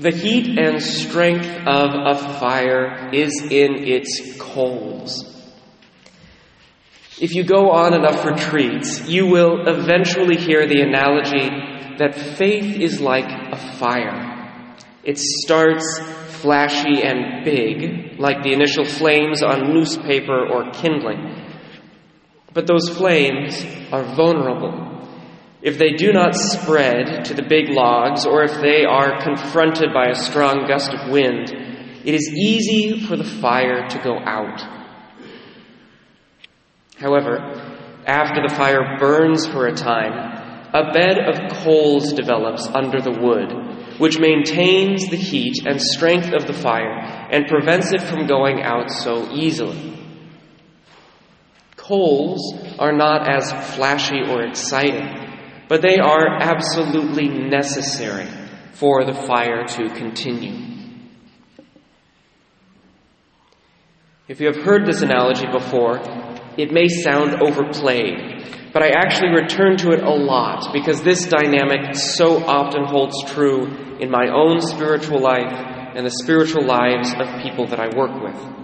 The heat and strength of a fire is in its coals. If you go on enough retreats, you will eventually hear the analogy that faith is like a fire. It starts flashy and big, like the initial flames on newspaper or kindling. But those flames are vulnerable. If they do not spread to the big logs, or if they are confronted by a strong gust of wind, it is easy for the fire to go out. However, after the fire burns for a time, a bed of coals develops under the wood, which maintains the heat and strength of the fire and prevents it from going out so easily. Coals are not as flashy or exciting, but they are absolutely necessary for the fire to continue. If you have heard this analogy before, it may sound overplayed, but I actually return to it a lot because this dynamic so often holds true in my own spiritual life and the spiritual lives of people that I work with.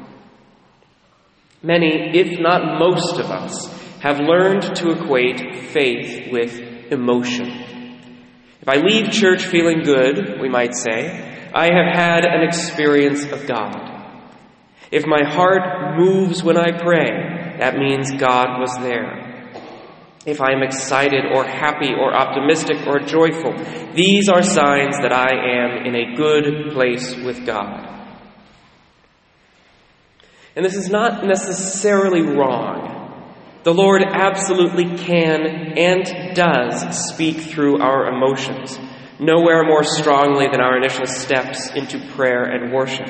Many, if not most of us, have learned to equate faith with emotion. If I leave church feeling good, we might say, I have had an experience of God. If my heart moves when I pray, that means God was there. If I am excited or happy or optimistic or joyful, these are signs that I am in a good place with God. And this is not necessarily wrong. The Lord absolutely can and does speak through our emotions, nowhere more strongly than our initial steps into prayer and worship.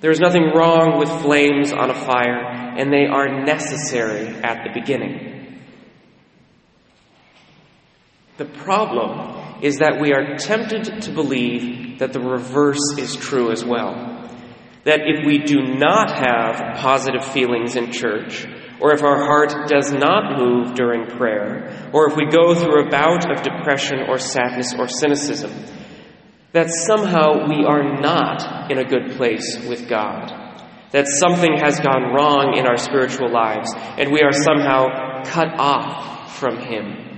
There is nothing wrong with flames on a fire, and they are necessary at the beginning. The problem is that we are tempted to believe that the reverse is true as well. That if we do not have positive feelings in church, or if our heart does not move during prayer, or if we go through a bout of depression or sadness or cynicism, that somehow we are not in a good place with God, that something has gone wrong in our spiritual lives, and we are somehow cut off from Him.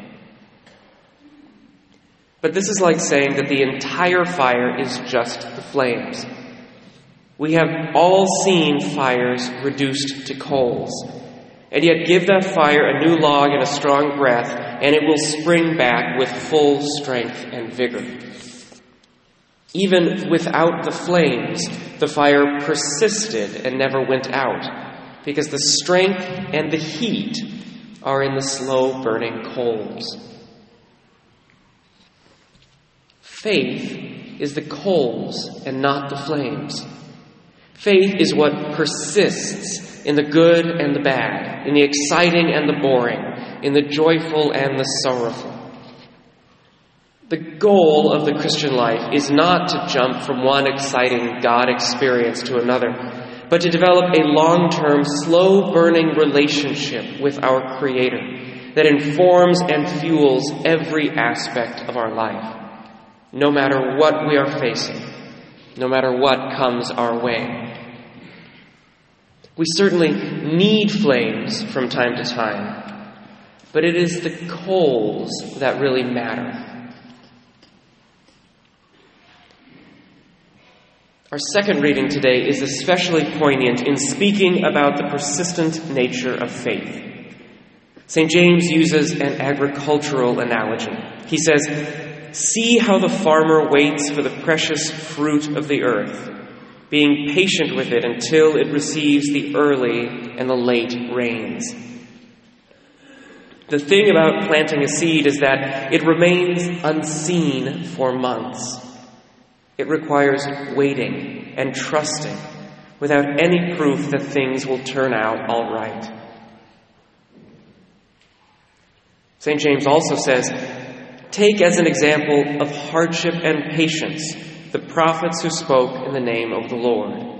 But this is like saying that the entire fire is just the flames. We have all seen fires reduced to coals. And yet give that fire a new log and a strong breath, and it will spring back with full strength and vigor. Even without the flames, the fire persisted and never went out, because the strength and the heat are in the slow burning coals. Faith is the coals and not the flames. Faith is what persists in the good and the bad, in the exciting and the boring, in the joyful and the sorrowful. The goal of the Christian life is not to jump from one exciting God experience to another, but to develop a long term, slow burning relationship with our Creator that informs and fuels every aspect of our life, no matter what we are facing, no matter what comes our way. We certainly need flames from time to time, but it is the coals that really matter. Our second reading today is especially poignant in speaking about the persistent nature of faith. St. James uses an agricultural analogy. He says, See how the farmer waits for the precious fruit of the earth, being patient with it until it receives the early and the late rains. The thing about planting a seed is that it remains unseen for months. It requires waiting and trusting without any proof that things will turn out all right. St. James also says, Take as an example of hardship and patience the prophets who spoke in the name of the Lord.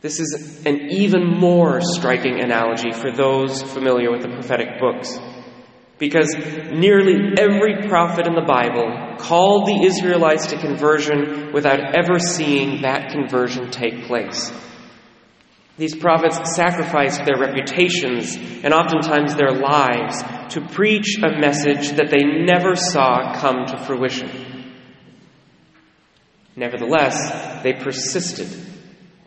This is an even more striking analogy for those familiar with the prophetic books. Because nearly every prophet in the Bible called the Israelites to conversion without ever seeing that conversion take place. These prophets sacrificed their reputations and oftentimes their lives to preach a message that they never saw come to fruition. Nevertheless, they persisted.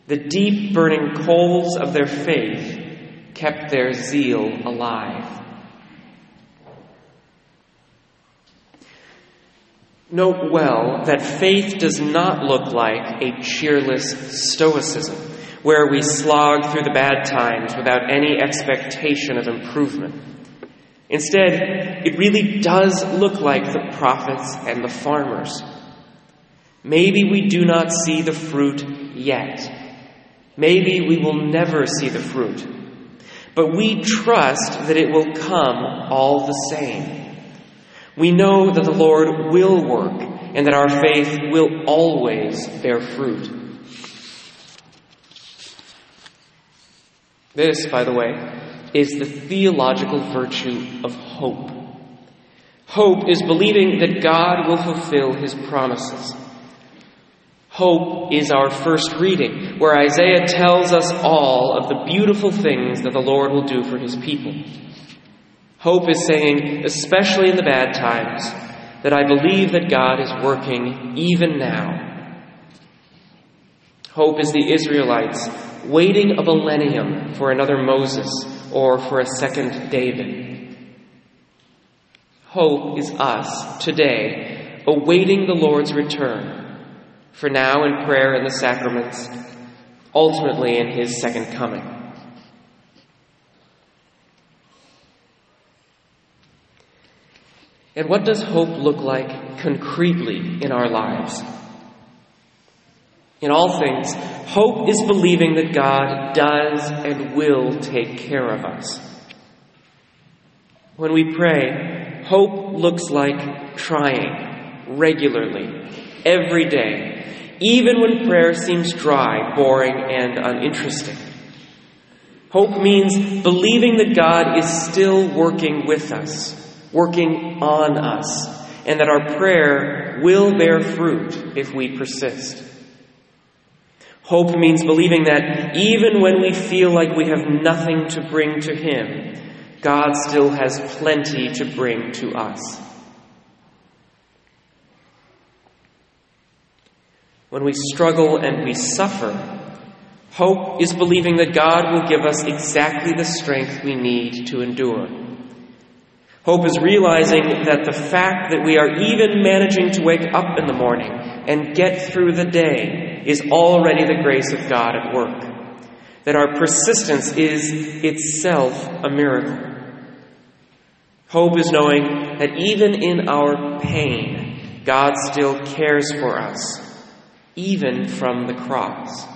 The deep burning coals of their faith kept their zeal alive. Note well that faith does not look like a cheerless stoicism where we slog through the bad times without any expectation of improvement. Instead, it really does look like the prophets and the farmers. Maybe we do not see the fruit yet. Maybe we will never see the fruit. But we trust that it will come all the same. We know that the Lord will work and that our faith will always bear fruit. This, by the way, is the theological virtue of hope. Hope is believing that God will fulfill his promises. Hope is our first reading, where Isaiah tells us all of the beautiful things that the Lord will do for his people. Hope is saying, especially in the bad times, that I believe that God is working even now. Hope is the Israelites waiting a millennium for another Moses or for a second David. Hope is us today awaiting the Lord's return, for now in prayer and the sacraments, ultimately in his second coming. And what does hope look like concretely in our lives? In all things, hope is believing that God does and will take care of us. When we pray, hope looks like trying regularly, every day, even when prayer seems dry, boring, and uninteresting. Hope means believing that God is still working with us, working on us, and that our prayer will bear fruit if we persist. Hope means believing that even when we feel like we have nothing to bring to Him, God still has plenty to bring to us. When we struggle and we suffer, hope is believing that God will give us exactly the strength we need to endure. Hope is realizing that the fact that we are even managing to wake up in the morning and get through the day is already the grace of God at work. That our persistence is itself a miracle. Hope is knowing that even in our pain, God still cares for us, even from the cross.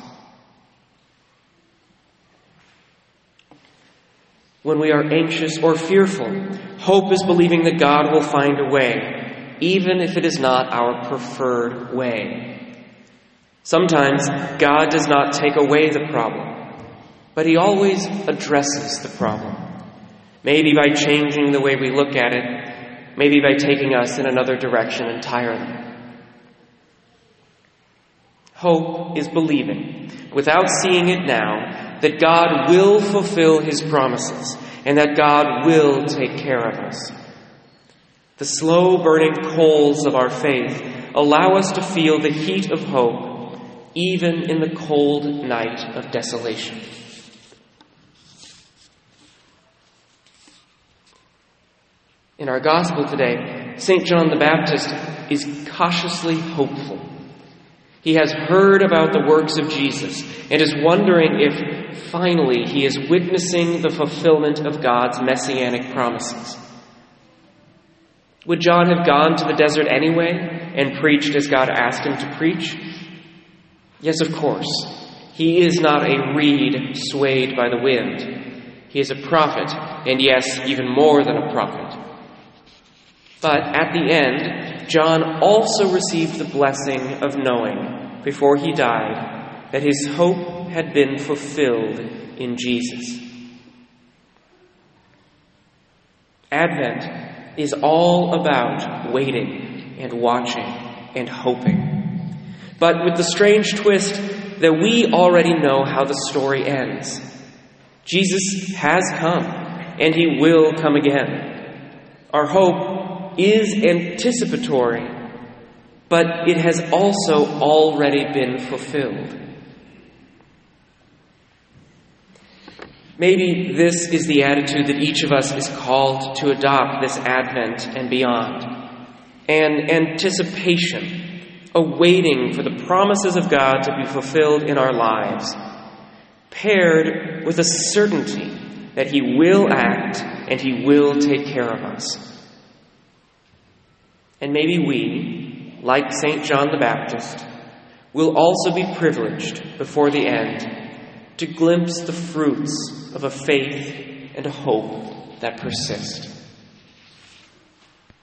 When we are anxious or fearful, hope is believing that God will find a way, even if it is not our preferred way. Sometimes God does not take away the problem, but He always addresses the problem. Maybe by changing the way we look at it, maybe by taking us in another direction entirely. Hope is believing, without seeing it now, that God will fulfill His promises and that God will take care of us. The slow burning coals of our faith allow us to feel the heat of hope even in the cold night of desolation. In our gospel today, St. John the Baptist is cautiously hopeful. He has heard about the works of Jesus and is wondering if finally he is witnessing the fulfillment of God's messianic promises. Would John have gone to the desert anyway and preached as God asked him to preach? Yes, of course. He is not a reed swayed by the wind. He is a prophet, and yes, even more than a prophet. But at the end, John also received the blessing of knowing, before he died, that his hope had been fulfilled in Jesus. Advent is all about waiting and watching and hoping. But with the strange twist that we already know how the story ends. Jesus has come, and he will come again. Our hope is anticipatory, but it has also already been fulfilled. Maybe this is the attitude that each of us is called to adopt this Advent and beyond an anticipation, a waiting for the promises of God to be fulfilled in our lives, paired with a certainty that He will act and He will take care of us. And maybe we, like St. John the Baptist, will also be privileged before the end to glimpse the fruits of a faith and a hope that persist.